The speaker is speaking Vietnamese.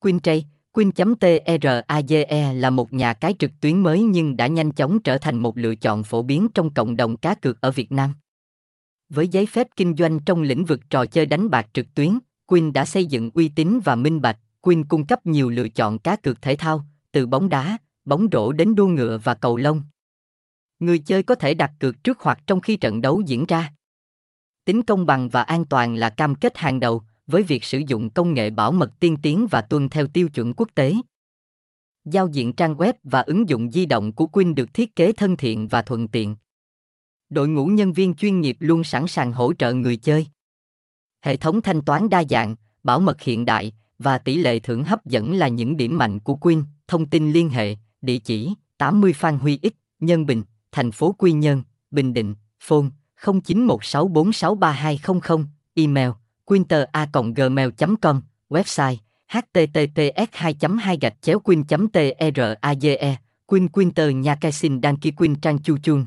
Quintray, Quin.trade là một nhà cái trực tuyến mới nhưng đã nhanh chóng trở thành một lựa chọn phổ biến trong cộng đồng cá cược ở Việt Nam. Với giấy phép kinh doanh trong lĩnh vực trò chơi đánh bạc trực tuyến, Quin đã xây dựng uy tín và minh bạch. Quin cung cấp nhiều lựa chọn cá cược thể thao, từ bóng đá, bóng rổ đến đua ngựa và cầu lông. Người chơi có thể đặt cược trước hoặc trong khi trận đấu diễn ra. Tính công bằng và an toàn là cam kết hàng đầu, với việc sử dụng công nghệ bảo mật tiên tiến và tuân theo tiêu chuẩn quốc tế. Giao diện trang web và ứng dụng di động của Queen được thiết kế thân thiện và thuận tiện. Đội ngũ nhân viên chuyên nghiệp luôn sẵn sàng hỗ trợ người chơi. Hệ thống thanh toán đa dạng, bảo mật hiện đại và tỷ lệ thưởng hấp dẫn là những điểm mạnh của Queen. Thông tin liên hệ, địa chỉ 80 Phan Huy Ích, Nhân Bình, thành phố Quy Nhơn, Bình Định, phone 0916463200, email quinter.gmail.com, website https 2 2 gạch chéo queen trage e, queen quinter nha khai xin đăng ký quin trang chu chuông.